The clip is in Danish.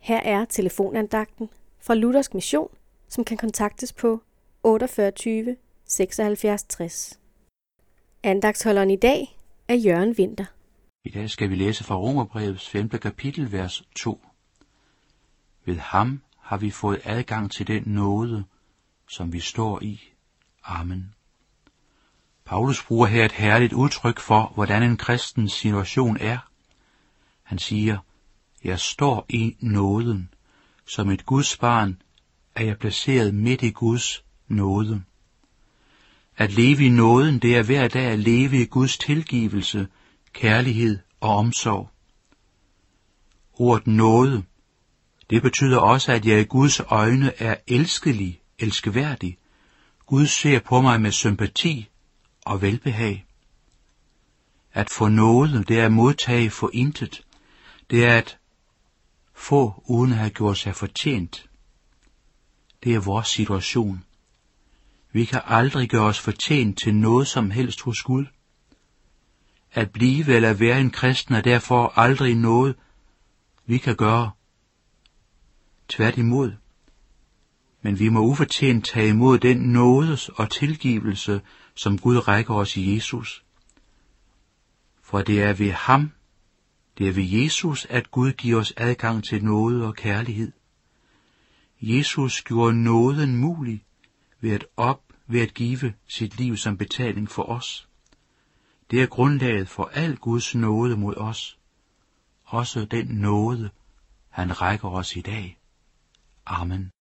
Her er telefonandagten fra Luthersk Mission, som kan kontaktes på 48 76 60. Andagtsholderen i dag er Jørgen Vinter. I dag skal vi læse fra Romerbrevets 5. kapitel, vers 2. Ved ham har vi fået adgang til den nåde, som vi står i. Amen. Paulus bruger her et herligt udtryk for, hvordan en kristens situation er. Han siger, jeg står i nåden. Som et Guds barn er jeg placeret midt i Guds nåde. At leve i nåden, det er hver dag at leve i Guds tilgivelse, kærlighed og omsorg. Ordet nåde, det betyder også, at jeg i Guds øjne er elskelig, elskeværdig. Gud ser på mig med sympati og velbehag. At få nåde, det er at modtage for intet. Det er at få uden at have gjort sig fortjent. Det er vores situation. Vi kan aldrig gøre os fortjent til noget som helst hos Gud. At blive eller være en kristen er derfor aldrig noget, vi kan gøre. Tværtimod. Men vi må ufortjent tage imod den nådes og tilgivelse, som Gud rækker os i Jesus. For det er ved ham, det er ved Jesus, at Gud giver os adgang til nåde og kærlighed. Jesus gjorde nåden mulig ved at op, ved at give sit liv som betaling for os. Det er grundlaget for al Guds nåde mod os. Også den nåde, han rækker os i dag. Amen.